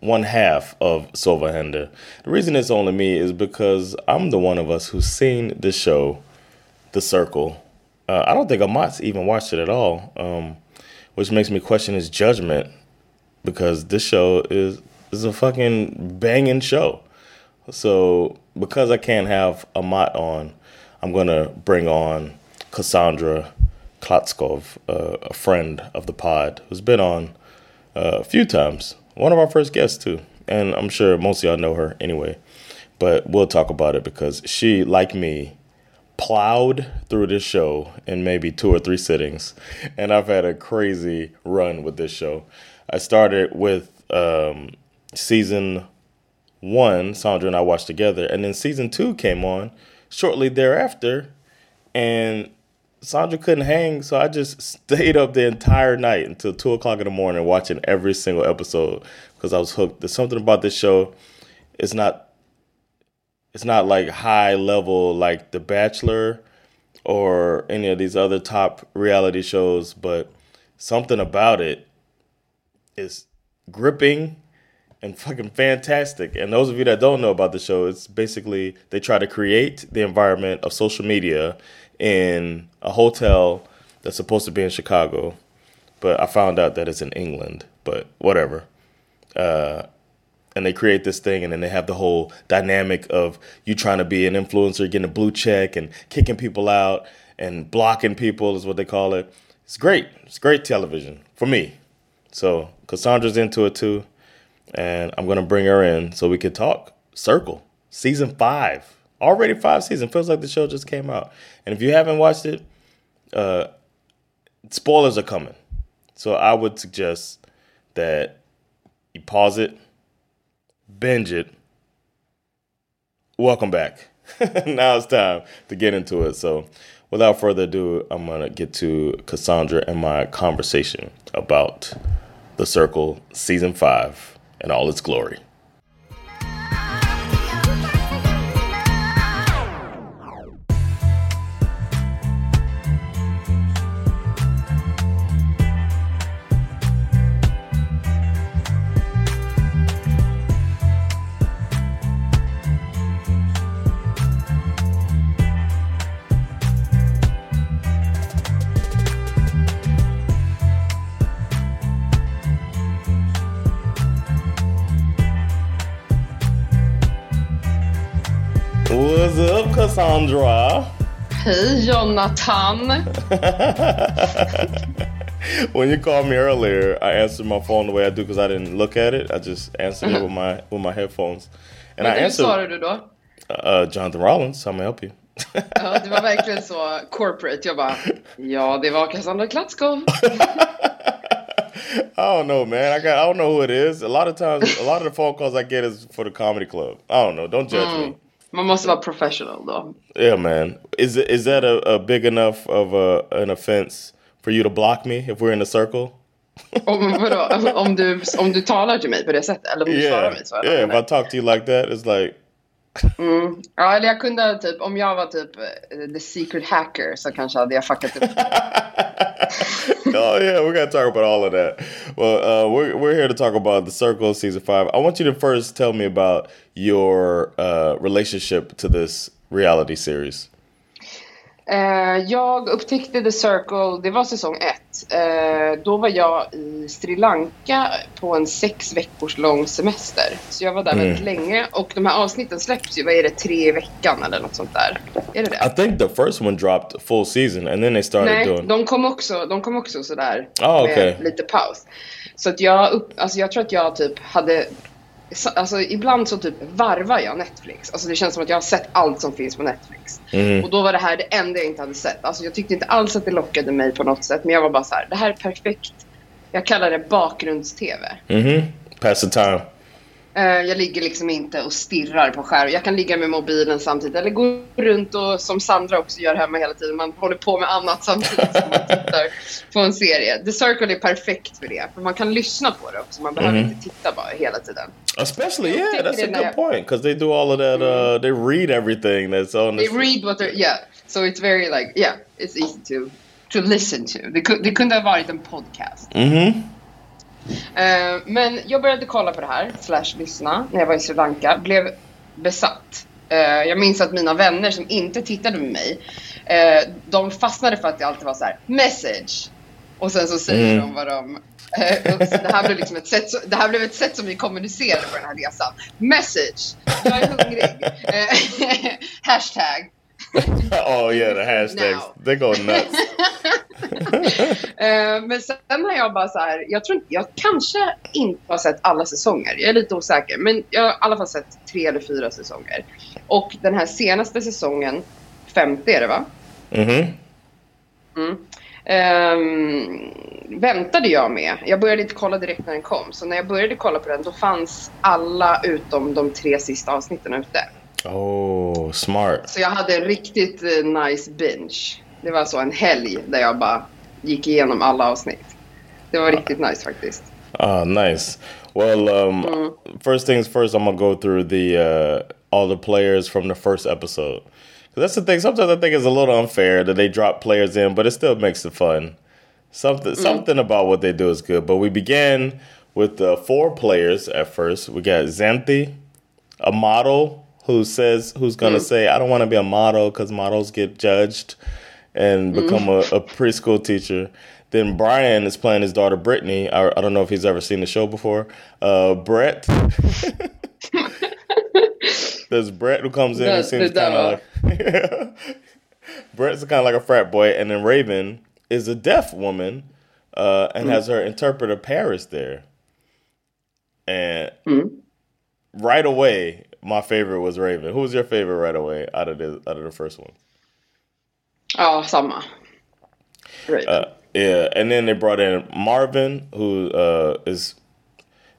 one half of Silverhander. The reason it's only me is because I'm the one of us who's seen the show, The Circle. Uh, I don't think Amat's even watched it at all, um, which makes me question his judgment because this show is is a fucking banging show. So because I can't have Amat on, I'm gonna bring on Cassandra Klatzkow, uh, a friend of the pod, who's been on uh, a few times one of our first guests too, and I'm sure most of y'all know her anyway. But we'll talk about it because she, like me, plowed through this show in maybe two or three sittings, and I've had a crazy run with this show. I started with um, season one, Sandra and I watched together, and then season two came on shortly thereafter, and Sandra couldn't hang, so I just stayed up the entire night until two o'clock in the morning watching every single episode because I was hooked. There's something about this show. It's not it's not like high level like The Bachelor or any of these other top reality shows, but something about it is gripping and fucking fantastic. And those of you that don't know about the show, it's basically they try to create the environment of social media in a hotel that's supposed to be in Chicago, but I found out that it's in England. But whatever. Uh, and they create this thing, and then they have the whole dynamic of you trying to be an influencer, getting a blue check, and kicking people out and blocking people is what they call it. It's great. It's great television for me. So Cassandra's into it too, and I'm gonna bring her in so we can talk. Circle season five already five seasons. Feels like the show just came out. And if you haven't watched it, uh, spoilers are coming. So I would suggest that you pause it, binge it. Welcome back. now it's time to get into it. So without further ado, I'm going to get to Cassandra and my conversation about The Circle Season 5 and all its glory. Hej Jonathan! when you called me earlier, I answered my phone the way I do because I didn't look at it. I just answered it mm-hmm. with my with my headphones. And I Men hur answered svarade du då? Uh, uh, Jonathan Rollins, how may I help you? Ja, det var verkligen så corporate. Jag bara, ja det var Cassandra Klatzkow. I don't know, man. I got I don't know who it is. A lot of times, a lot of the phone calls I get is for the comedy club. I don't know. Don't judge mm. me. Man måste vara professional då. Yeah, man. Is is that a, a big enough of a, an offense for you to block me if we're in a circle? Om, vadå? om, du, om du talar till mig på det sättet? Eller om du svarar Yeah, mig så? yeah. If? I talk to you like that, it's like Ja, eller jag kunde typ, om jag var typ eh, the secret hacker så kanske hade jag fuckat upp. oh yeah, we gotta talk about all of that. Well, uh, we're we're here to talk about the Circle season five. I want you to first tell me about your uh, relationship to this reality series. Eh, jag upptäckte The Circle, det var säsong ett. Eh, då var jag i Sri Lanka på en sex veckors lång semester. Så jag var där väldigt länge och de här avsnitten släpps ju, vad är det, tre i veckan eller något sånt där? Är det I det? think the first one dropped full season, and then they started Nej, doing. de kom också, de kom också sådär Ah, med okej. lite paus. Så att jag, upp, alltså jag tror att jag typ hade Alltså ibland så typ varvar jag Netflix. Alltså det känns som att jag har sett allt som finns på Netflix. Och då var det här det enda jag inte hade sett. Alltså jag tyckte inte alls att det lockade mig på något sätt. Men jag var bara så här, det här är perfekt. Jag kallar det bakgrunds-tv. Mm-hmm. Pass the time. Eh, jag ligger liksom inte och stirrar på skärm. Jag kan ligga med mobilen samtidigt. Eller gå runt och som Sandra också gör hemma hela tiden. Man håller på med annat samtidigt som man tittar på en serie. The Circle är perfekt för det. För man kan lyssna på det också. Man behöver inte titta bara hela tiden. Especially, yeah, that's a good jag- point because they do all of that. Uh, they read everything that's on the. They read what they're, yeah. So it's very like, yeah, it's easy to, to listen to. Det, ku- det kunde ha varit en podcast. Mm-hmm. Eh, men jag började kolla på det här, slash lyssna, när jag var i Sri Lanka. Blev besatt. Eh, jag minns att mina vänner som inte tittade med mig, eh, de fastnade för att det alltid var så här, message. Och sen så säger de vad de... eh, så det, här blev liksom ett sätt, så- det här blev ett sätt som vi kommunicerade på den här resan. Message. Jag är hungrig. Eh, hashtag. oh yeah, the hashtags. They go nuts. Eh, men sen har jag bara så här, jag tror inte, jag kanske inte har sett alla säsonger. Jag är lite osäker. Men jag har i alla fall sett tre eller fyra säsonger. Och den här senaste säsongen, femte är det va? mm-hmm. Ehm, väntade jag med. Jag började inte kolla direkt när den kom. Så när jag började kolla på den då fanns alla utom de tre sista avsnitten ute. Oh, smart. Så jag hade en riktigt eh, nice binge. Det var så en helg där jag bara gick igenom alla avsnitt. Det var riktigt nice faktiskt. Ah, nice. Well, um, first things first, I'm gonna go through the uh, all the players from the first episode. That's the thing. Sometimes I think it's a little unfair that they drop players in, but it still makes it fun. Something something about what they do is good. But we began with uh, four players at first. We got Xanthi, a model who says who's gonna say, "I don't want to be a model because models get judged," and become a, a preschool teacher. Then Brian is playing his daughter Brittney. I, I don't know if he's ever seen the show before. Uh, Brett. There's Brett who comes in and seems kind of like Brett's kind of like a frat boy, and then Raven is a deaf woman uh, and has her interpreter Paris there. And right away, my favorite was Raven. Who was your favorite right away out of the out of the first one? Ja, samma. Right. Uh, yeah, and then they brought in Marvin, who uh, is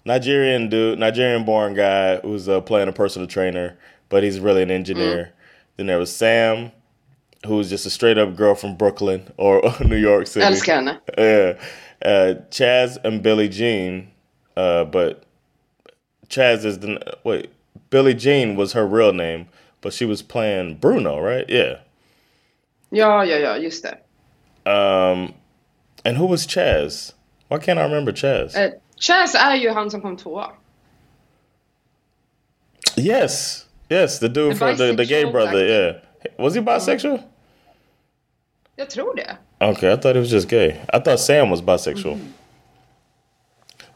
Nigerian dude, Nigerian born guy who's uh, playing a personal trainer, but he's really an engineer. Then there was Sam, who's just a straight up girl from Brooklyn or New York City. Älskar henne. Yeah. uh, Chaz and Billie Jean, uh, but Chaz is the wait. Billie Jean was her real name, but she was playing Bruno, right? Yeah. Yeah, yeah, ja, just det. Um, and who was Chaz? Why can't I remember Chaz? Eh, Chaz är ju han som kom tvåa. yes, yes, the dude The from the, the gay brother. Yeah, was he bisexual? Jag tror det. Okay, I thought he was just gay. I thought Sam was bisexual.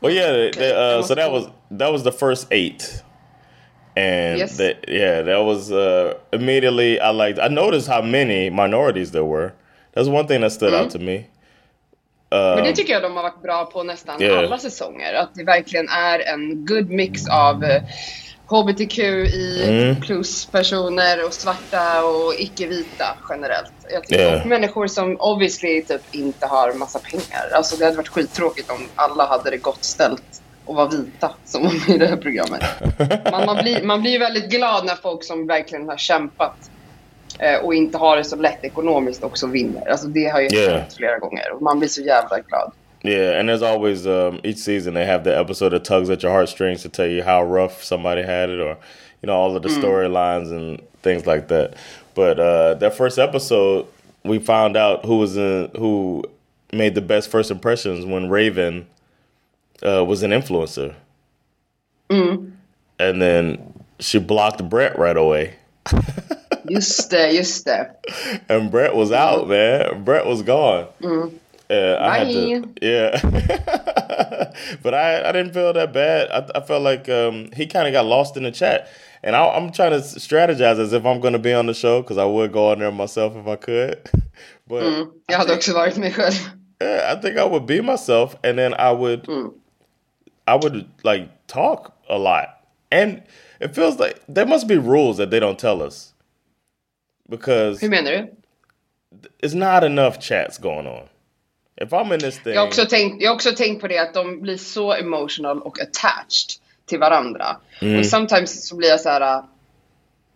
Well, yeah. They, they, uh, so that was that was the first eight, and Yes. that- yeah, that was uh, immediately. I liked. I noticed how many minorities there were. That's one thing that stood out to me. Men det tycker jag de har varit bra på nästan Yeah. alla säsonger. Att det verkligen är en good mix av eh, HBTQI plus personer och svarta och icke-vita generellt. Jag tycker Yeah. människor som obviously typ inte har massa pengar. Alltså det hade varit skittråkigt om alla hade det gott ställt och var vita som var med i det här programmet. Man, man, blir, man blir väldigt glad när folk som verkligen har kämpat eh, och inte har det så lätt ekonomiskt också vinner. Alltså det har ju Yeah. hänt flera gånger och man blir så jävla glad. Yeah, and there's always um, each season they have the episode that tugs at your heartstrings to tell you how rough somebody had it, or you know all of the storylines and things like that. But uh, that first episode, we found out who was in who made the best first impressions when Raven uh, was an influencer, and then she blocked Brett right away. Just det, just det. and Brett was out, man. Brett was gone. Yeah, I had to, yeah. but I, I didn't feel that bad. I, I felt like um, he kind of got lost in the chat. And I, I'm trying to strategize as if I'm going to be on the show because I would go on there myself if I could. but Jag hade också varit mig själv. yeah, I think I would be myself, and then I would, I would like talk a lot, and it feels like there must be rules that they don't tell us because Hur menar du? it's not enough chats going on. If I'm in this thing, Jag har, också tänkt, jag har också tänkt på det att de blir så emotional och attached till varandra. Och sometimes så blir jag så här,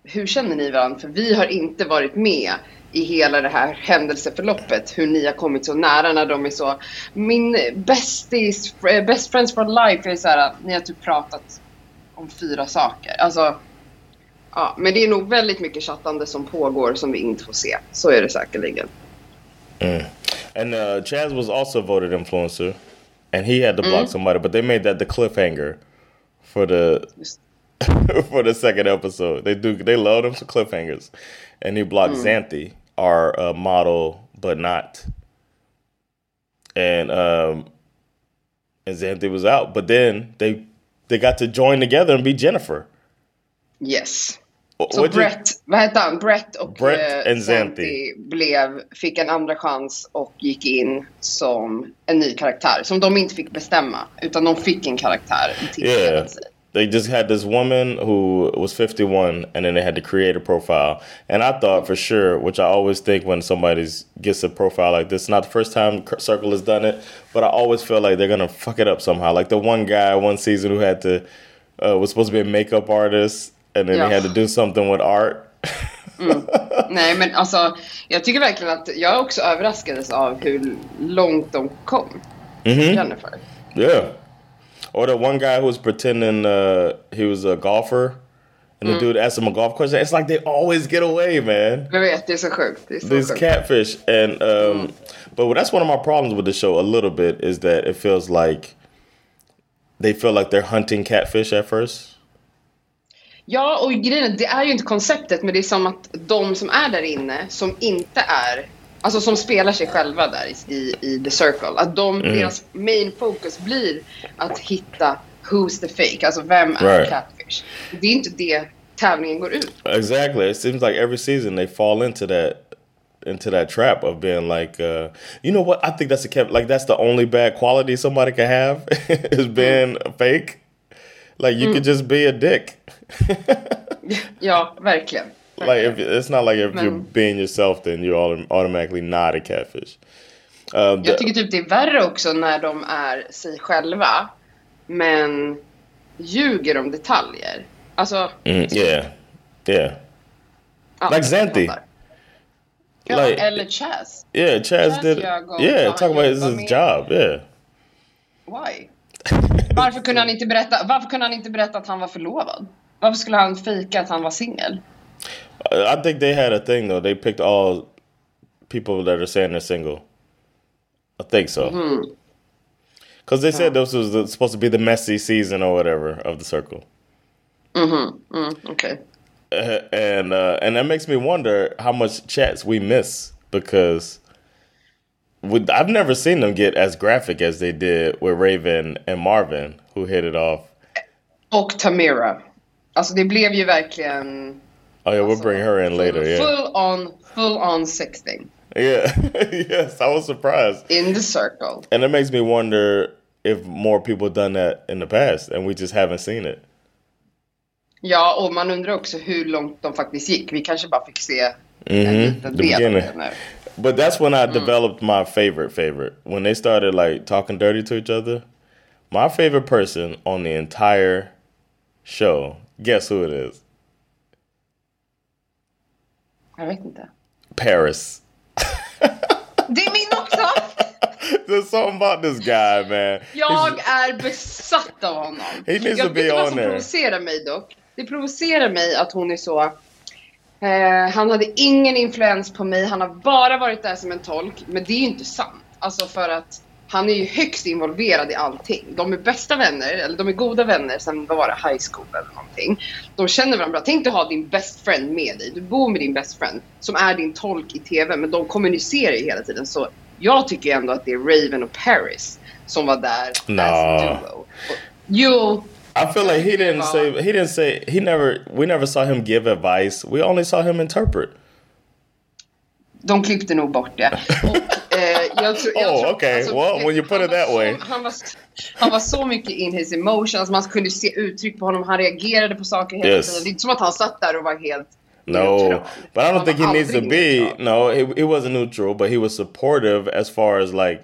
hur känner ni varandra? För vi har inte varit med i hela det här händelseförloppet, hur ni har kommit så nära när de är så, min bästis, best friends for life är så här, ni har typ pratat om fyra saker. Alltså, ja, men det är nog väldigt mycket chattande som pågår som vi inte får se. Så är det säkerligen. and uh, Chaz was also voted influencer, and he had to block somebody, but they made that the cliffhanger for the for the second episode. They do they love them some cliffhangers, and he blocked Xanthi, our uh, model, but not. And um, and Xanthi was out, but then they they got to join together and be Jennifer. Yes. Wh- Så Brett, vad hette han? Brett och Brett and Zanti. blev, fick en andra chans och gick in som en ny karaktär. Som de inte fick bestämma, utan de fick en karaktär Yeah. They just had this woman who was 51 and then they had to create a profile. And I thought for sure, which I always think when somebody gets a profile like this, not the first time Cir- Circle has done it, but I always feel like they're going to fuck it up somehow. Like the one guy one season who had to, uh, was supposed to be a makeup artist and then Yeah. he had to do something with art. Nej men alltså, jag tycker verkligen att jag också överraskades av hur långt de kom. Jennifer. Yeah. Or the one guy who was pretending uh, he was a golfer and the dude asked him a golf question. It's like they always get away, man. Jag vet, det är så sjukt. Det är så these sjukt. catfish and um but that's one of my problems with the show a little bit is that it feels like they feel like they're hunting catfish at first Ja, och grejen är, det är ju inte konceptet, men det är som att de som är där inne, som inte är, alltså som spelar sig själva där i, i The Circle, att de, deras main focus blir att hitta who's the fake, alltså vem är Right. catfish. Det är inte det tävlingen går ut exactly. It seems like every season they fall into that into that trap of being like uh you know what? I think that's a like that's the only bad quality somebody can have is being a fake like you could just be a dick Ja, verkligen. like if it's not like if you're being yourself then you're autom- automatically not a catfish uh, Jag tycker typ det är värre också när de är sig själva, men ljuger om detaljer. Alltså, Mm, yeah, yeah, ja, Like fattar. Ja, Like- eller Chaz. yeah. Chaz Chaz did. Yeah, talking about his, his job. Yeah, Why? Varför kunde, han inte berätta, varför kunde han inte berätta att han var förlovad? Varför skulle han fejka att han var singel? I think they had a thing though. They picked all people that are saying they're single. I think so. Because they said this was the, supposed to be the messy season or whatever of the circle. Mm, Okej. Uh, and uh, and that makes me wonder how much chats we miss because with, I've never seen them get as graphic as they did with Raven and Marvin, who hit it off. Och Tamira. Alltså det blev ju verkligen Oh yeah, we'll bring her in later. Yeah, full on, full on sexting yeah, yes. I was surprised, in the circle. and it makes me wonder if more people done that in the past, and we just haven't seen it. Ja, och man undrar också hur långt de faktiskt gick. Vi kanske bara fick se en Mhm, liten del av beginning. det nu. But that's when I developed my favorite favorite. When they started like talking dirty to each other. My favorite person on the entire show, guess who it is? Jag vet inte. Paris. Det är min också! There's something about this guy, man. Jag är besatt av honom. He needs jag to be vet du vad on som there. provocerar mig dock? Det provocerar mig att hon är så... Eh, han hade ingen influens på mig, han har bara varit där som en tolk. Men det är ju inte sant. Alltså för att han är ju högst involverad i allting. De är bästa vänner, eller de är goda vänner sen vad var det, high school eller någonting. De känner varandra. Tänk dig ha din best friend med dig. Du bor med din best friend som är din tolk i TV. Men de kommunicerar ju hela tiden. Så jag tycker ändå att det är Raven och Paris som var där No. as duo. Och- Jo, I feel like he didn't say he didn't say he never we never saw him give advice. We only saw him interpret. de klippte nog bort det. Och, eh, jag tror, jag Oh, tror, okay. Well, when you put it that så, way. Han var, han var så mycket in his emotions. Man kunde se uttryck på honom. Han reagerade på saker hela Yes. tiden. Det är inte som att han satt där och var helt No, neutral. but I don't think he needs to be. No, he, he wasn't neutral, but he was supportive as far as like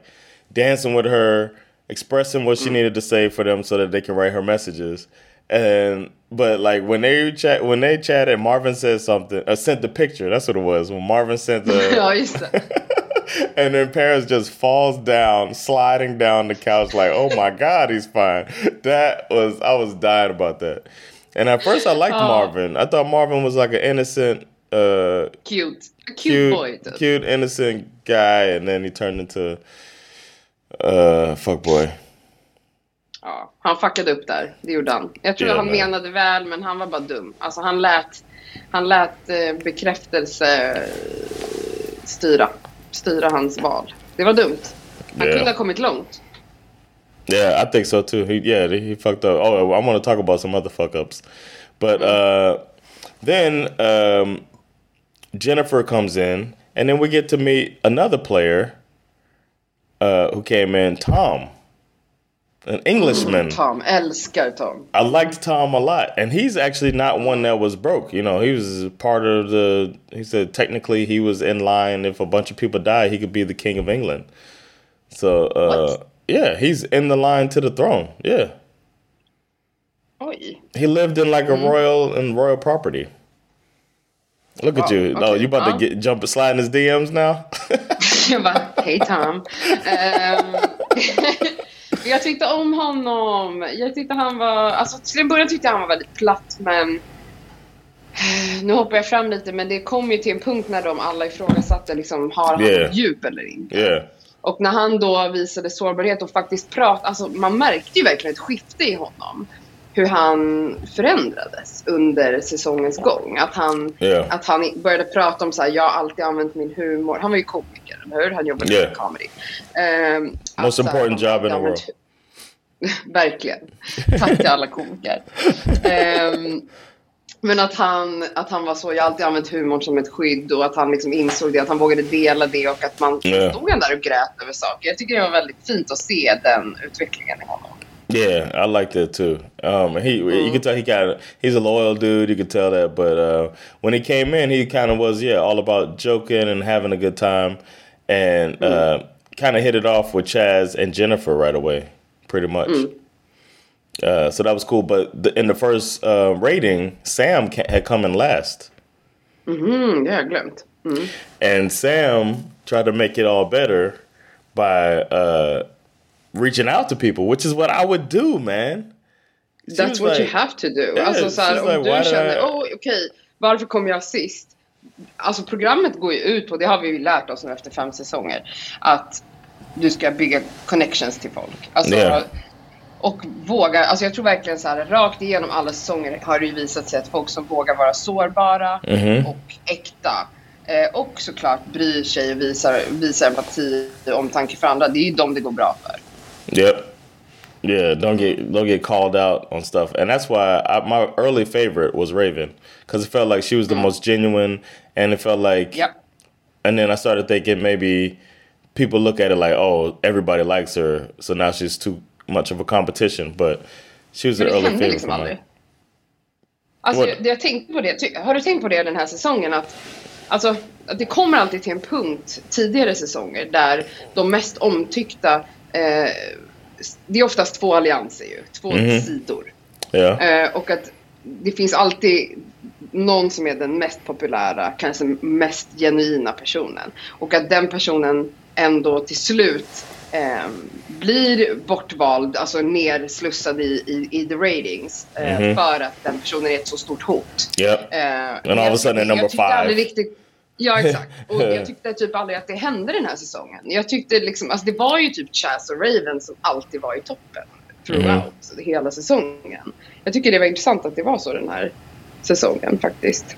dancing with her, expressing what she needed to say for them so that they can write her messages. And but like when they chat, when they chatted, Marvin said something, uh, sent the picture. That's what it was. When Marvin sent the, det. and then Paris just falls down, sliding down the couch like, oh my god, he's fine. That was I was dying about that. And at first I liked Oh. Marvin. I thought Marvin was like an innocent, uh, Cute. Cute, cute, boy. cute, innocent guy, and then he turned into uh, fuckboy. Ja, han fuckade upp där. Det gjorde han. Jag tror han men- menade väl, men han var bara dum. Alltså han lät, han lät eh, bekräftelse eh, styra. Styra hans val. Det var dumt. Han Ja. kunde ha kommit långt. Yeah, I think so too. He yeah, he, he fucked up. Oh, I want to talk about some other fuck ups, but uh, then um, Jennifer comes in, and then we get to meet another player uh, who came in, Tom, an Englishman. Tom, älskar Tom. I liked Tom a lot, and he's actually not one that was broke. You know, he was part of the. He said technically he was in line. If a bunch of people died, he could be the king of England. So uh, yeah, he's in the line to the throne. Yeah, Oj. he lived in like a royal and royal property. Look at Oh, you! Oh, you about Oh. to get jump slide in his DMs now? Jag bara, hej Tom. Ehm, jag tyckte om honom. Jag tyckte han var, alltså till en början tyckte jag han var väldigt platt men nu hoppar jag fram lite men det kom ju till en punkt när de alla ifrågasatte liksom, har han Yeah. djup eller inte? yeah, Och när han då visade sårbarhet och faktiskt pratade, alltså man märkte ju verkligen ett skifte i honom. Hur han förändrades under säsongens gång. Att han, Yeah. att han började prata om så här, jag har alltid använt min humor. Han var ju komiker, eller hur? Han jobbade Yeah. med comedy. Um, Most important job in the world. Verkligen. Tack till alla komiker. Ehm, men att han, att han var så, jag har alltid använt humorn som ett skydd och att han liksom insåg det, att han vågade dela det och att man Ja. stod han där och grät över saker. Jag tycker det var väldigt fint att se den utvecklingen i honom. Yeah, I liked it too. Um, he you can tell he got he's a loyal dude. You can tell that, but uh, when he came in, he kind of was yeah all about joking and having a good time, and uh, kind of hit it off with Chaz and Jennifer right away, pretty much. Uh, so that was cool. But the, in the first uh, rating, Sam ca- had come in last, Mm, det har jag glömt. and Sam tried to make it all better by uh, reaching out to people, which is what I would do, man. She That's what you like- have to do. Yeah, alltså så här, om like, du känner, I- oh, okej, varför kom jag sist? Alltså programmet går ju ut på, det har vi ju lärt oss nu efter fem säsonger, att du ska bygga connections till folk. Alltså, Ja. Och våga, alltså jag tror verkligen så här, rakt igenom alla säsonger har det ju visat sig att folk som vågar vara sårbara Mhm. och äkta eh, och såklart bryr sig och visar, visar empati och omtanke för andra, det är ju de det går bra för. Yep. Yeah, don't get don't get called out on stuff, and that's why I, my early favorite was Raven because it felt like she was the mm. most genuine, and it felt like. Yep. And then I started thinking maybe people look at it like, oh, everybody likes her, so now she's too much of a competition. But she was För an early favorite liksom aldrig. me. Alltså, jag, jag tänkte på det. Har du tänkt på det den här säsongen? Att, alltså, att det kommer alltid till en punkt tidigare säsonger där de mest omtyckta, eh, det är oftast två allianser ju, två Mhm. sidor. Yeah. Eh, och att det finns alltid någon som är den mest populära, kanske mest genuina personen. Och att den personen ändå till slut eh, blir bortvald, alltså nerslussad i, i, i the ratings. Eh, Mhm. För att den personen är ett så stort hot. Yep. Eh, And all of a jag sudden number aldrig five. Riktigt, ja exakt. Och jag tyckte typ aldrig att det hände den här säsongen. Jag tyckte liksom, alltså det var ju typ Chaz och Raven som alltid var i toppen. Throughout hela säsongen. Jag tycker det var intressant att det var så den här säsongen faktiskt.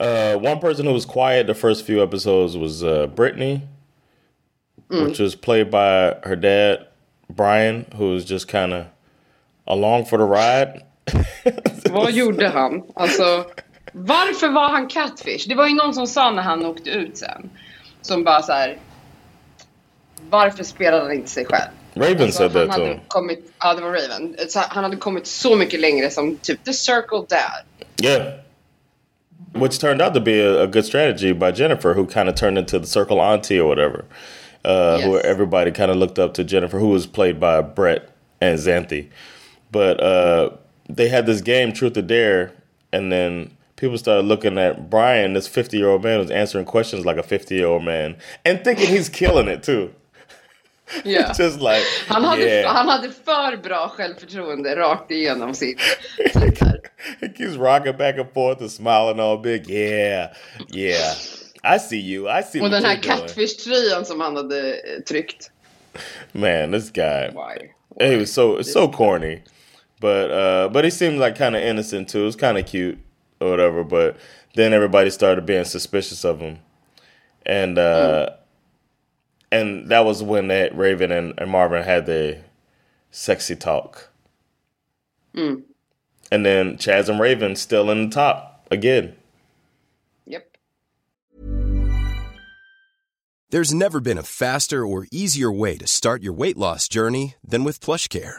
Uh, one person who was quiet the first few episodes was uh, Brittany, which was played by her dad, Brian, who was just kind of along for the ride. Vad gjorde han? Alltså, varför var han catfish? Det var ju någon som sa när han åkte ut sen. Som bara så här. Varför spelade han inte sig själv? Raven hade him. kommit, ja det var Raven. Så han hade kommit så mycket längre som typ the circle dad. Yeah. Which turned out to be a, a good strategy by Jennifer, who kind of turned into the circle auntie or whatever. Uh, Who Yes. everybody kind of looked up to Jennifer, who was played by Brett and Xanthi. But uh, they had this game, Truth or Dare, and then people started looking at Brian, this 50 year old man, who's answering questions like a 50 year old man, and thinking he's killing it too. Yeah. Just like, Han hade, yeah. han hade för bra självförtroende rakt igenom sitt he keeps rocking back and forth and smiling all big. Yeah, yeah. I see you. I see Och den här catfish-tröjan som han hade eh, tryckt. Man, this guy. Why? He was so it's so corny, but uh, but he seemed like kind of innocent too. It was kind of cute or whatever. But then everybody started being suspicious of him, and uh, and that was when that Raven and, and Marvin had the sexy talk. And then Chaz and Raven still in the top again. Yep. There's never been a faster or easier way to start your weight loss journey than with PlushCare.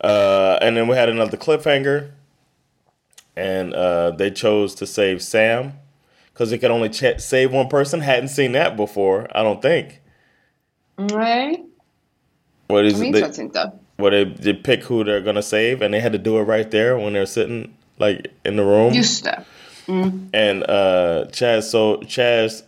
Uh, and then we had another cliffhanger, and uh, they chose to save Sam because they could only ch- save one person. Hadn't seen that before, I don't think. Right. What is jag minns they, where they, they pick who they're gonna save, and they had to do it right there when they're sitting like in the room. Just det. and uh Chaz so Chaz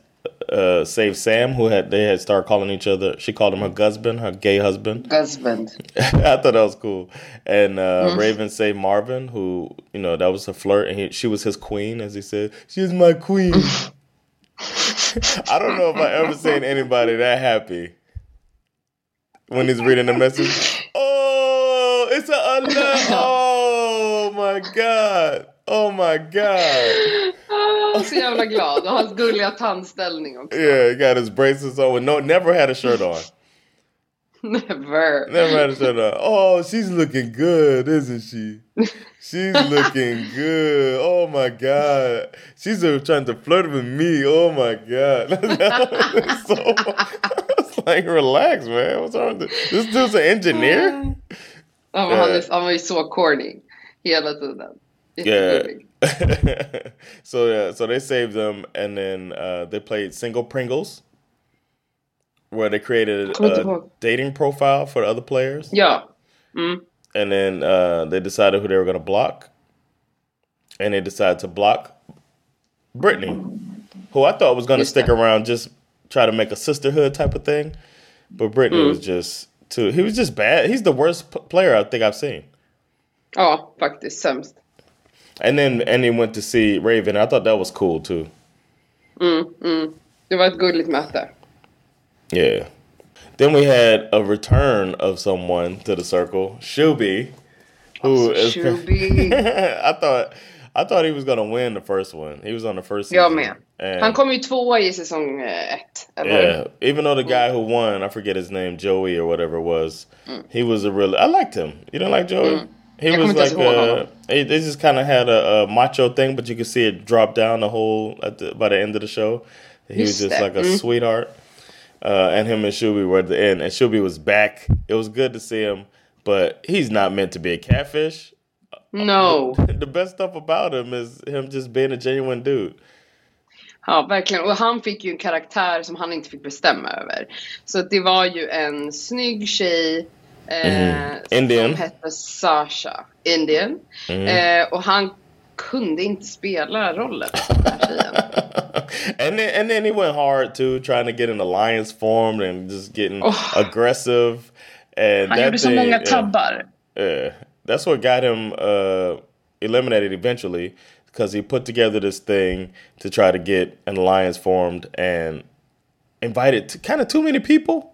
uh saved Sam who had they had started calling each other she called him her husband, her gay husband. Husband. I thought that was cool. And uh Raven saved Marvin who, you know, that was a flirt and he, she was his queen as he said. She's my queen. I don't know if I ever seen anybody that happy when he's reading the message. Oh, it's a alert. Oh my god. Oh my god. Så jävla glad. Och hans gulliga tandställning också. Yeah, he got his braces on no never had a shirt on. Never. Never had a shirt on. Oh, she's looking good, isn't she? She's looking good. Oh my god. She's uh, trying to flirt with me. Oh my god. so, it's like relax man. What's wrong with this? This dude's an engineer? Ja, men han, är, han var ju så corny. Hela tiden. Yeah. So yeah, so they saved them, and then uh, they played single Pringles, where they created a dating profile for the other players, Yeah. Mm. and then uh, they decided who they were going to block, and they decided to block Brittney, who I thought was going to stick around, just try to make a sisterhood type of thing, but Brittney Mm. was just too. He was just bad. He's the worst p- player I think I've seen. Oh, fuck this, sämst. And then and he went to see Raven. I thought that was cool too. Det var ett gulligt möte. Yeah. Then we had a return of someone to the circle, Shuby, who oh, is. Shuby. I thought, I thought he was gonna win the first one. He was on the first season. Jag med. And, Han kom ju tvåa i säsong eh, ett. Eller? yeah, even though the mm. guy who won, I forget his name, Joey or whatever it was, mm. he was a really. I liked him. You don't like Joey? Mm. He was like uh, they just kind of had a, a macho thing, but you could see it drop down the whole at the, by the end of the show. He was Just like a sweetheart. Uh, and him and Shuby were at the end, and Shuby was back. It was good to see him, but he's not meant to be a catfish. No. the best stuff about him is him just being a genuine dude. Ja, verkligen. Och han fick ju en karaktär som han inte fick bestämma över. Så det var ju en snygg tjej eh, Indian. som hette Sasha. Indian. Eh, och han kunde inte spela rollen. den här tjejen. and then and then he went hard too, trying to get an alliance formed and just getting Oh. aggressive. And Han that gjorde så thing, många tabbar. yeah. that's what got him uh, eliminated eventually because he put together this thing to try to get an alliance formed and invited kind of too many people.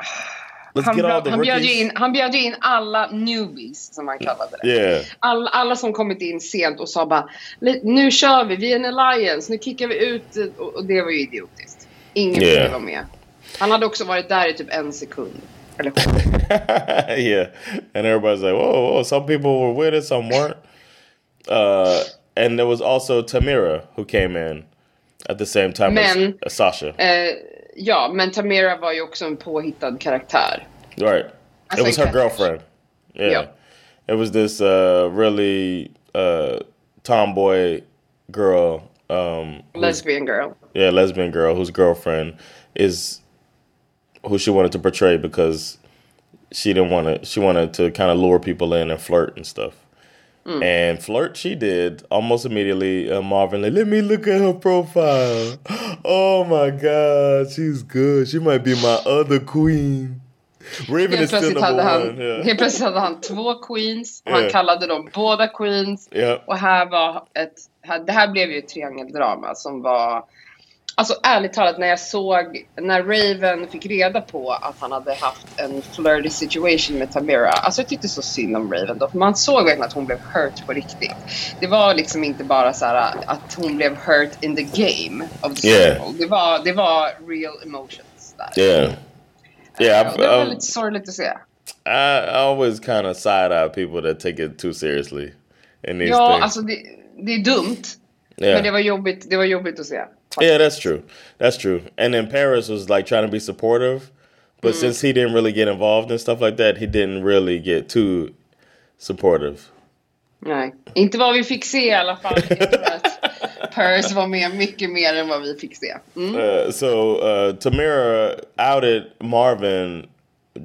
Han, the han, bjöd in, han bjöd ju in alla newbies, som han kallade det. Yeah. All, alla som kommit in sent och sa bara "Le- nu kör vi, vi är en alliance, nu kickar vi ut eh", och, och det var ju idiotiskt. Ingen Yeah. ville vara med. Han hade också varit där i typ en sekund. Eller yeah, and everybody's like, "Whoa, whoa!" Some people were with it, some weren't. Uh, and there was also Tamira who came in at the same time as, Men- as Sasha. eh, ja, men Tamira var ju också en påhittad karaktär. Right. I it was her girlfriend. Yeah. Yeah. It was this uh, really uh, tomboy girl. Um, Lesbian girl. yeah, lesbian girl whose girlfriend is who she wanted to portray because she didn't want to. She wanted to kind of lure people in and flirt and stuff. And flirt she did almost immediately. Uh, Marvin, like, let me look at her profile. Oh my God, she's good. She might be my other queen. Raven Helt plötsligt, hade han. Yeah. helt plötsligt hade han två queens och han Yeah. kallade dem båda queens. Yeah. Och här var ett, här, det här blev ju ett triangeldrama som var Alltså ärligt talat när jag såg, när Raven fick reda på att han hade haft en flirty situation med Tamira. Alltså jag tyckte så synd om Raven då, för man såg verkligen att hon blev hurt på riktigt. Det var liksom inte bara så här att hon blev hurt in the game of the Yeah. circle. Det var, det var real emotions där. Yeah. Yeah, det var väldigt sorgligt att se. I, always kind of side eye people that take it too seriously in these Ja, things. alltså det, det är dumt. Yeah. Men det var jobbigt, det var jobbigt att se. yeah, that's true. That's true. And then Paris was like trying to be supportive, but Mm. since he didn't really get involved in stuff like that, he didn't really get too supportive. Nej, inte vad vi fick se i alla fall. Jag tror att Paris var med mycket mer än vad vi fick se. Mm. Uh, so uh, Tamira outed Marvin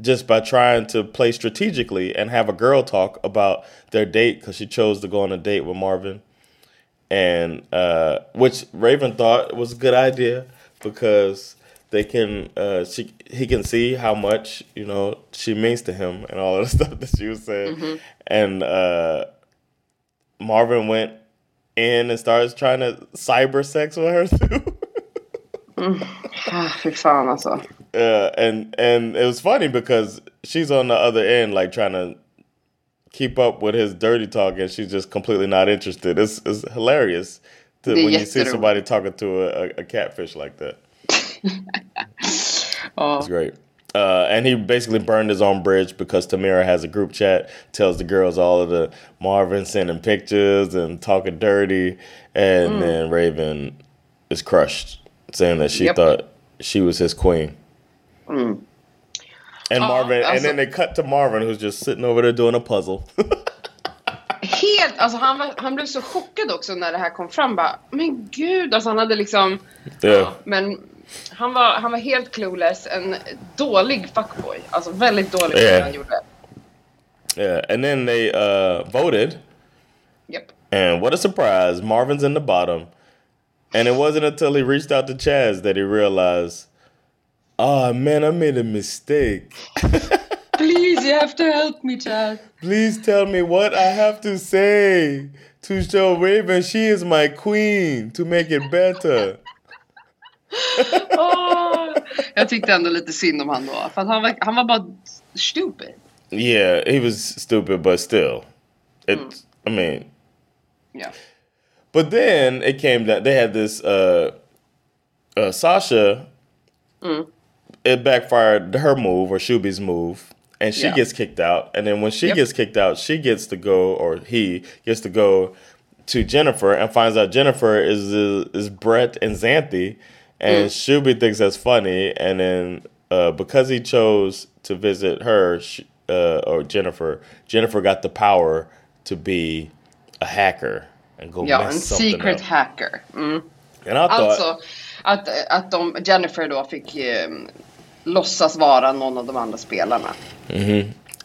just by trying to play strategically and have a girl talk about their date because she chose to go on a date with Marvin, and uh, which Raven thought was a good idea because they can uh, she he can see how much you know she means to him and all of the stuff that she was saying, and uh, Marvin went in and starts trying to cyber sex with her too. Ah, fy fan alltså. Uh, and and it was funny because she's on the other end, like trying to keep up with his dirty talk, and she's just completely not interested. It's, it's hilarious to, when you see somebody talking to a, a, catfish like that. Ja. It's great. Uh, and he basically burned his own bridge because Tamira has a group chat, tells the girls all of the Marvin sending pictures and talking dirty, and then Raven is crushed, saying that she Yep. thought she was his queen. And Ja, Marvin, and alltså- then they cut to Marvin who's just sitting over there doing a puzzle. Helt, alltså han, var, han blev så chockad också när det här kom fram. Bara, men gud, alltså han hade liksom... yeah. Men han var, han var helt clueless, en dålig fuckboy. Alltså väldigt dålig yeah. han gjorde. Yeah. And then they uh, voted, Japp. and what a surprise! Marvin's in the bottom. And it wasn't until he reached out to Chaz that he realized, oh man, I made a mistake. Please, you have to help me, Chad. Please tell me what I have to say to show Raven she is my queen to make it better. Åh! Jag tyckte ändå lite synd om han då. För han, var, han var bara stupid. Yeah, he was stupid, but still, it. I mean, Yeah. But then it came that they had this uh uh Sasha it backfired her move or Shubby's move and she Yeah. gets kicked out and then when she Yep. gets kicked out she gets to go or he gets to go to Jennifer and finds out Jennifer is is Brett and Xanthi and Shubby thinks that's funny and then uh because he chose to visit her uh or Jennifer Jennifer got the power to be a hacker and go Ja, mess en secret up. hacker. Mm. And I thought, Alltså, att, att de, Jennifer då fick eh, låtsas vara någon av de andra spelarna.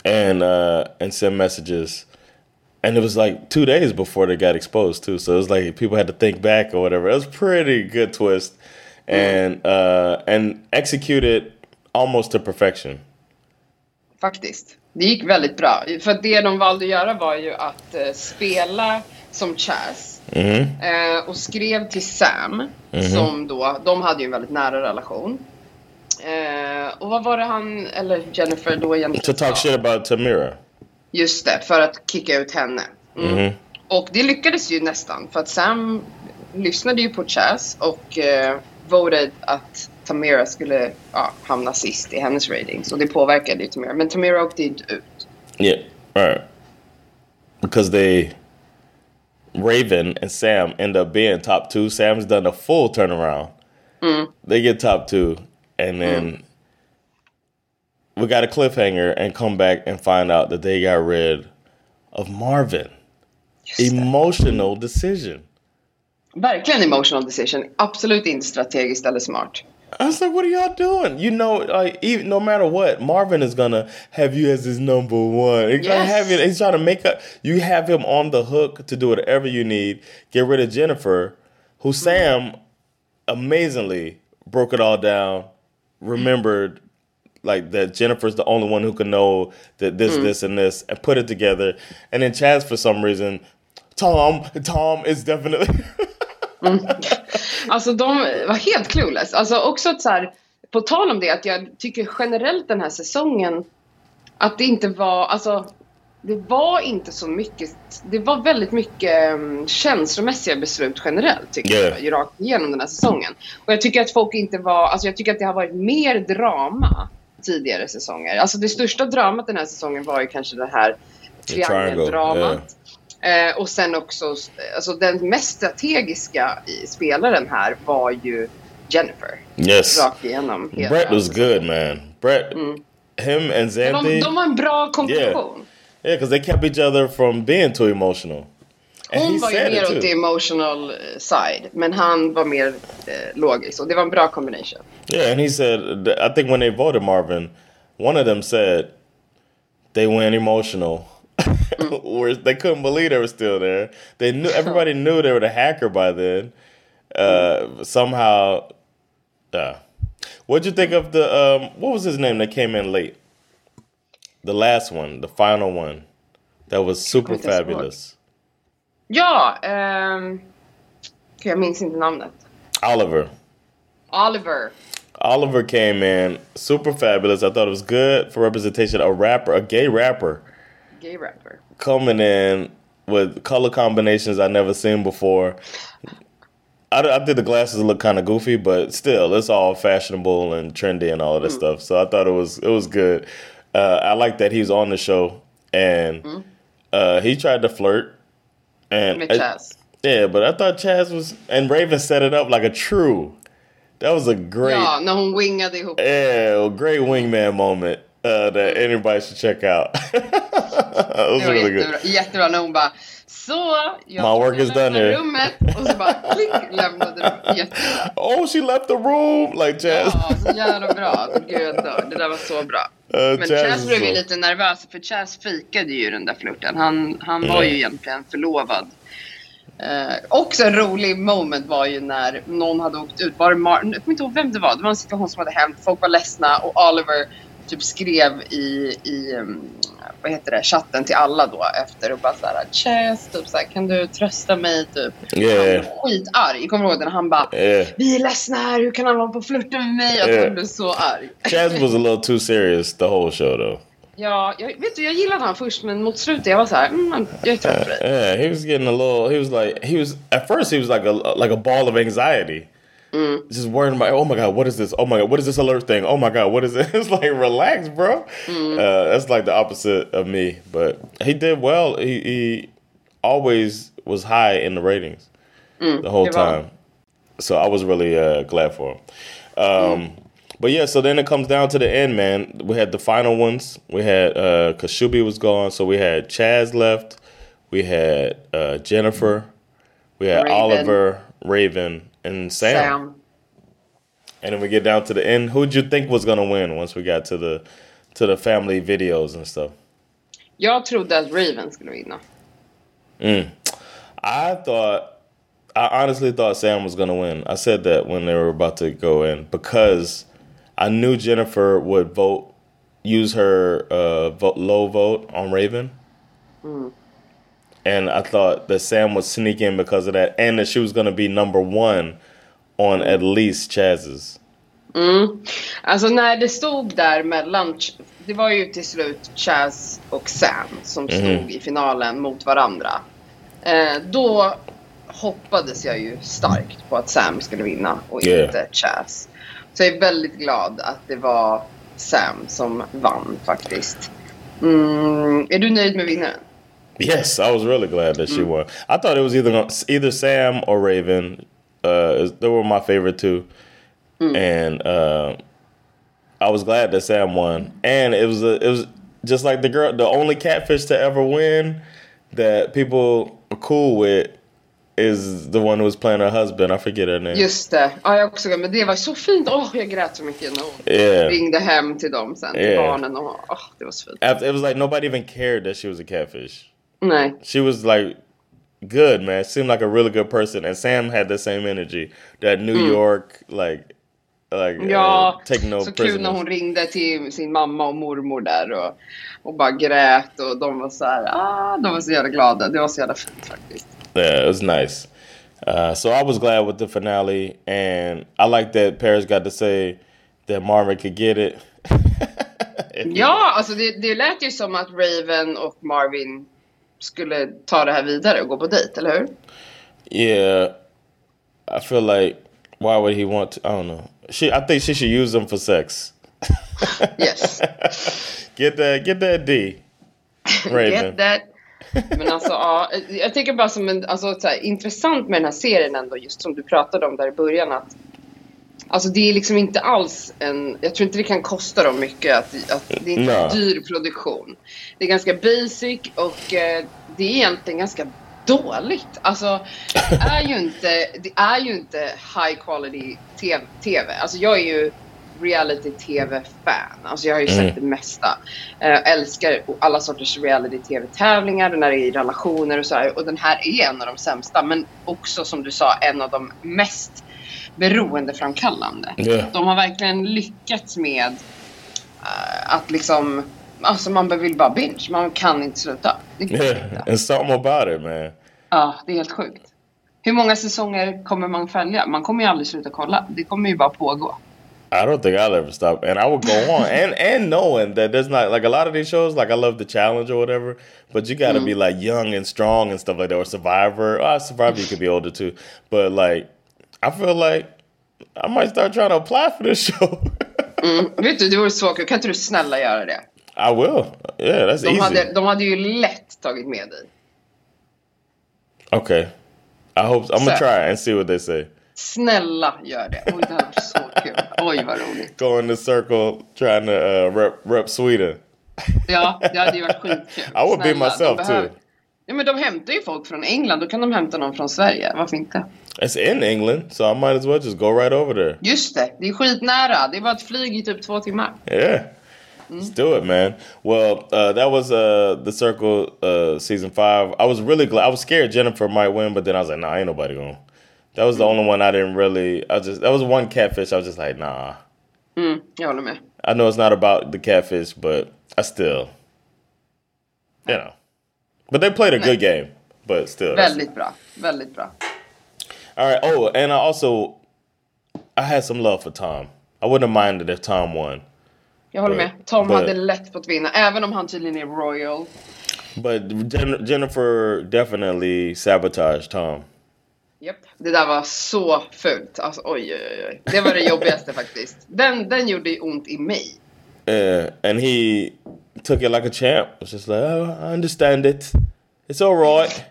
and uh, and send messages, and it was like two days before they got exposed too. So it was like people had to think back or whatever. It was pretty good twist, and uh, and executed almost to perfection. Faktiskt. Det gick väldigt bra. För det de valde att göra var ju att eh, spela som Chaz. Eh, och skrev till Sam. Som då, de hade ju en väldigt nära relation. Eh, och vad var det han, eller Jennifer då To egentligen talk sa? shit about Tamira. Just det, för att kicka ut henne. Mm. Och det lyckades ju nästan. För att Sam lyssnade ju på Chaz och eh, voted att Tamira skulle ja, hamna sist i hennes ratings. Och det påverkade ju Tamira. Men Tamira åkte inte ut. Yeah, right. Because they, Raven and Sam end up being top two. Sam's done a full turnaround. They get top two, and hmm. then we got a cliffhanger and come back and find out that they got rid of Marvin. Emotional decision. Verkligen emotional decision. Absolut inte strategiskt eller smart. I was like, what are y'all doing? You know, like even no matter what, Marvin is gonna have you as his number one. He's gonna Yes. have you. He's trying to make up. You have him on the hook to do whatever you need. Get rid of Jennifer, who hmm. Sam amazingly broke it all down. Remembered like that Jennifer's the only one who can know that this, this, and this, and put it together. And then Chaz, for some reason, Tom, Tom is definitely. Alltså de var helt clueless. Alltså också att så här, på tal om det att jag tycker generellt den här säsongen att det inte var, alltså det var inte så mycket, det var väldigt mycket um, känslomässiga beslut generellt tycker Yeah. jag, rakt igenom den här säsongen. Och jag tycker att folk inte var, alltså jag tycker att det har varit mer drama tidigare säsonger. Alltså det största dramat den här säsongen var ju kanske det här triangeldramat. Eh, och sen också, alltså den mest strategiska spelaren här var ju Jennifer. yes. Rakt igenom hela Brett was good, man. Brett, him and Xanthi. De, de var en bra kombination. Yeah, because they kept each other from being too emotional. And Hon he var ju said mer åt the emotional eh, side, men han var mer eh, logisk. Och det var en bra combination. Yeah, and he said, I think when they voted Marvin, one of them said they went emotional. Where they couldn't believe they were still there. They knew everybody knew they were the hacker by then. Uh, somehow, uh, what'd you think of the um, what was his name that came in late? The last one, the final one, that was super inte ens ihåg. fabulous. Ja, ehm, okej, jag minns inte namnet. Oliver. Oliver. Oliver came in super fabulous. I thought it was good for representation. A rapper, a gay rapper, Gay rapper. coming in with color combinations I never seen before. I, I did the glasses look kind of goofy, but still, it's all fashionable and trendy and all of this hmm. stuff. So I thought it was it was good. Uh, I like that he's on the show and uh, he tried to flirt and Chaz. yeah, but I thought Chaz was and Raven set it up like a true. That was a great Ja, när hon wingade ihop. Yeah, great wingman moment uh, that anybody should check out. that was really jättebra, good. jättebra när hon bara Så, jag My work is done here." rummet. Och så bara klick, lämnade rummet. Jättebra. Oh, she left the room like Chaz. Ja, så jävla bra. Gud. Det där var så bra. Uh, Men Chaz blev ju lite nervös för Chaz fikade ju den där flirten. Han, han var ju egentligen förlovad. Eh, också en rolig moment var ju när någon hade åkt ut. Var det Mar- jag kommer inte ihåg vem det var. Det var en situation som hade hänt. Folk var ledsna och Oliver typ skrev i, i um, vad heter det, chatten till alla då efter och bara såhär Chaz, typ såhär, kan du trösta mig typ. Yeah. Han var skitarg. Kommer du ihåg det när han bara Yeah. Vi är ledsna här, hur kan han hålla på och flirta med mig? Att Yeah. blev så arg. Chaz was a little too serious the whole show though. Ja, jag, vet du, jag gillade han först men mot slutet jag var så här, mm, jag är trött på dig. Yeah, he was getting a little. He was like he was at first he was like a like a ball of anxiety. Just worrying about oh my god what is this? Oh my god what is this alert thing? Oh my god what is it? It's like relax bro. Uh, that's like the opposite of me but he did well. He, he always was high in the ratings the whole det var han. time. So I was really uh, glad for him. Um, but yeah so then it comes down to the end man. We had the final ones. We had uh, Kashubi was gone so we had Chaz left. We had uh, Jennifer. We had Raven. Oliver Raven and Sam. Sam. And then we get down to the end. Who'd you think was gonna win once we got to the to the family videos and stuff? Jag trodde att Raven skulle vinna. I thought I honestly thought Sam was gonna win. I said that when they were about to go in because I knew Jennifer would vote use her uh, vote, low vote on Raven. And I thought that Sam would sneak in because of that, and that she was going to be number one on at least Chaz's. Alltså när det stod där mellan, det var ju till slut Chaz och Sam som stod i finalen mot varandra. Eh, då hoppades jag ju starkt på att Sam skulle vinna och Yeah. inte Chaz. Så jag är väldigt glad att det var Sam som vann faktiskt. Mm, är du nöjd med vinnaren? Yes, I was really glad that she won. I thought it was either either Sam or Raven. Uh, they were my favorite two, and uh, I was glad that Sam won. And it was a, it was just like the girl, the only catfish to ever win that people are cool with is the one who was playing her husband. I forget her name. Just det. Ja, jag också. Men det var så fint. Åh, jag grät så mycket när hon Yeah. ringde hem till dem sen. Till Yeah. barnen. Och, åh, det var så fint. After, it was like nobody even cared that she was a catfish. Nej. She was like good, man. Seemed like a really good person, and Sam had the same energy. That New York, like, like Mm. Ja, uh, take no så kul när prisoners. hon ringde till sin mamma och mormor där och, och bara grät och de var så här, ah, de var så jävla glada. Det var så jävla fint faktiskt. Yeah, it was nice. Uh, so I was glad with the finale, and I like that Paris got to say that Marvin could get it. Ja, alltså det, det lät ju som att Raven och Marvin skulle ta det här vidare och gå på dejt, eller hur? Yeah, I feel like why would he want to? I don't know. She, I think she should use them for sex. Yes. Get that, get that D, Raven. Get that. Men alltså, ja, jag tycker bara som en, alltså, så här, intressant med den här serien ändå, just som du pratade om där i början att Alltså det är liksom inte alls en, jag tror inte det kan kosta dem mycket att, att det är inte en dyr produktion. Det är ganska basic och eh, det är egentligen ganska dåligt. Alltså det är ju inte, det är ju inte high quality TV. TV. Alltså jag är ju reality-tv-fan. Alltså jag har ju sett det mesta. Eh, älskar alla sorters reality-tv-tävlingar, när det är i relationer och så här. Och den här är en av de sämsta, men också som du sa en av de mest beroendeframkallande. Ja. De har verkligen lyckats med eh, att liksom, alltså man vill bara binge, man kan inte sluta. Det går Yeah, inte. and something about it, man. Ja, det är helt sjukt. Hur många säsonger kommer man följa? Man kommer ju aldrig sluta kolla. Det kommer ju bara pågå. I don't think I'll ever stop, and I would go on, and and knowing that there's not like a lot of these shows. Like I love the challenge or whatever, but you got to be like young and strong and stuff like that, or Survivor. Oh, Survivor you could be older too, but like I feel like I might start trying to apply for this show. Vet du, det vore så kul. Kan inte du snälla göra det? I will. Yeah, that's De easy. hade, de hade ju lätt tagit med dig. Okay, I hope I'm gonna try and see what they say. Snälla gör det. Oj, det här var så kul. Oj, vad roligt. Go in the circle trying to uh, rep rep Sweden. Ja, det hade ju varit skitkul. I would be myself too. Ja, men de hämtar ju folk från England. Då kan de hämta någon från Sverige. Varför inte? It's in England, so I might as well just go right over there. Just det, det är skitnära. Det är bara ett flyg i typ två timmar. Yeah. Let's do it, man. Well, uh, that was uh, the Circle uh, season five. I was really glad. I was scared Jennifer might win, but then I was like, nah, ain't nobody going. That was the only one I didn't really. I just that was one catfish. I was just like, nah. Mm, jag håller med. I know it's not about the catfish, but I still, you know. But they played a good game. But still, Väldigt bra. Väldigt bra. all right. Oh, and I also, I had some love for Tom. I wouldn't have minded if Tom won. Jag håller med. Tom But- hade lätt fått vinna. Även om han tydligen är royal. But Jen- Jennifer definitely sabotaged Tom. Japp. Det där var så fult. Alltså, oj, oj, oj. Det var det jobbigaste faktiskt. Den, den gjorde ont i mig. Uh, and he took it like a champ. It was just like, oh, I understand it. It's all right.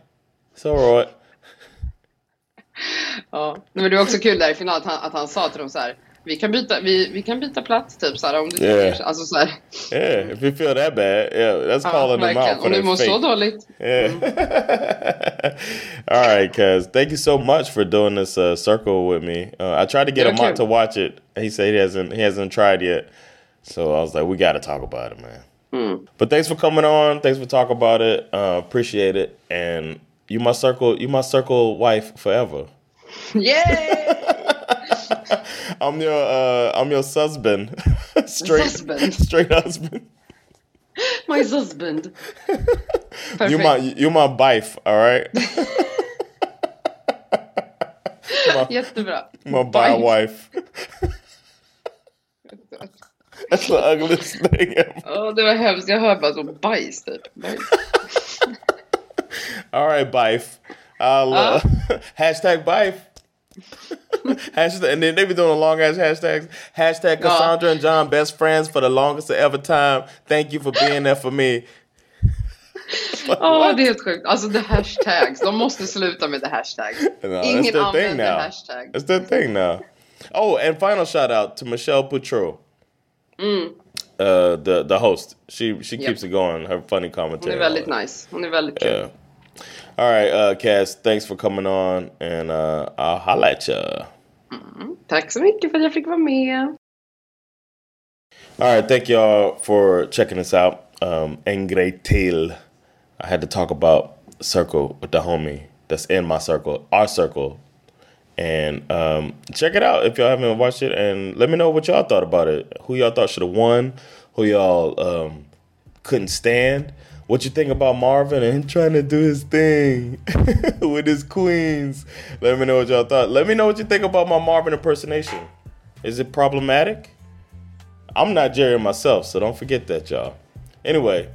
It's all right. Ja. Men det var också kul där i finalen att han, att han sa till dem så här. Vi kan byta, vi, vi kan byta plats typ så här, om du Yeah. Alltså så här. Yeah, if you feel that bad, yeah, that's Ja, calling them out for Om du mår så dåligt. Yeah. all right, cuz thank you so much for doing this uh, circle with me. Uh, I tried to get him out to watch it. He said he hasn't he hasn't tried yet. So I was like, we got to talk about it, man. Hmm. But thanks for coming on. Thanks for talking about it. Uh, appreciate it. And you my circle, you my circle wife forever. Yay! I'm your uh, I'm your husband, straight Husband. straight husband. My husband. You my you my wife, all right? Jättebra. My bi wife. That's the ugliest thing ever. Ja, det var hemskt. Jag hör bara så bajs typ. Bajs. All right, bife. I'll uh, hashtag bife. hashtag, and then they be doing long ass hashtags. Hashtag Cassandra and Jon best friends for the longest ever time. Thank you for being there for me. Ja, det är helt sjukt. Alltså the hashtags. De måste sluta med the hashtags. No, that's Ingen thing använder now. hashtag. That's their thing now. Oh, and final shout out to Michelle Buteau. Uh, the the host. She she keeps it going. Her funny Hon commentary. är väldigt nice. Hon är väldigt kul. Yeah. All right, uh, Cass. Thanks for coming on, and uh, I'll holla at ya. Tack så mycket för att jag fick vara med. All right, thank y'all for checking us out. Um, en grej till. I had to talk about circle with the homie that's in my circle, our circle, and um, check it out if y'all haven't watched it, and let me know what y'all thought about it. Who y'all thought should have won? Who y'all um, couldn't stand? What you think about Marvin and him trying to do his thing with his queens? Let me know what y'all thought. Let me know what you think about my Marvin impersonation. Is it problematic? I'm not Jerry myself, so don't forget that, y'all. Anyway,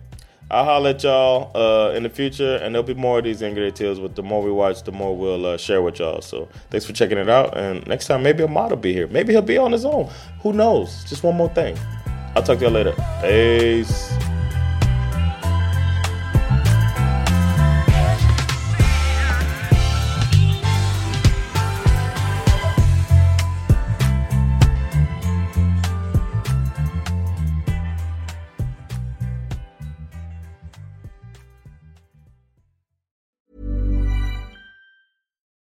I'll holler at y'all uh, in the future, and there'll be more of these Ingrid Tales. But the more we watch, the more we'll uh, share with y'all. So thanks for checking it out, and next time maybe Ahmad will be here. Maybe he'll be on his own. Who knows? Just one more thing. I'll talk to y'all later. Peace.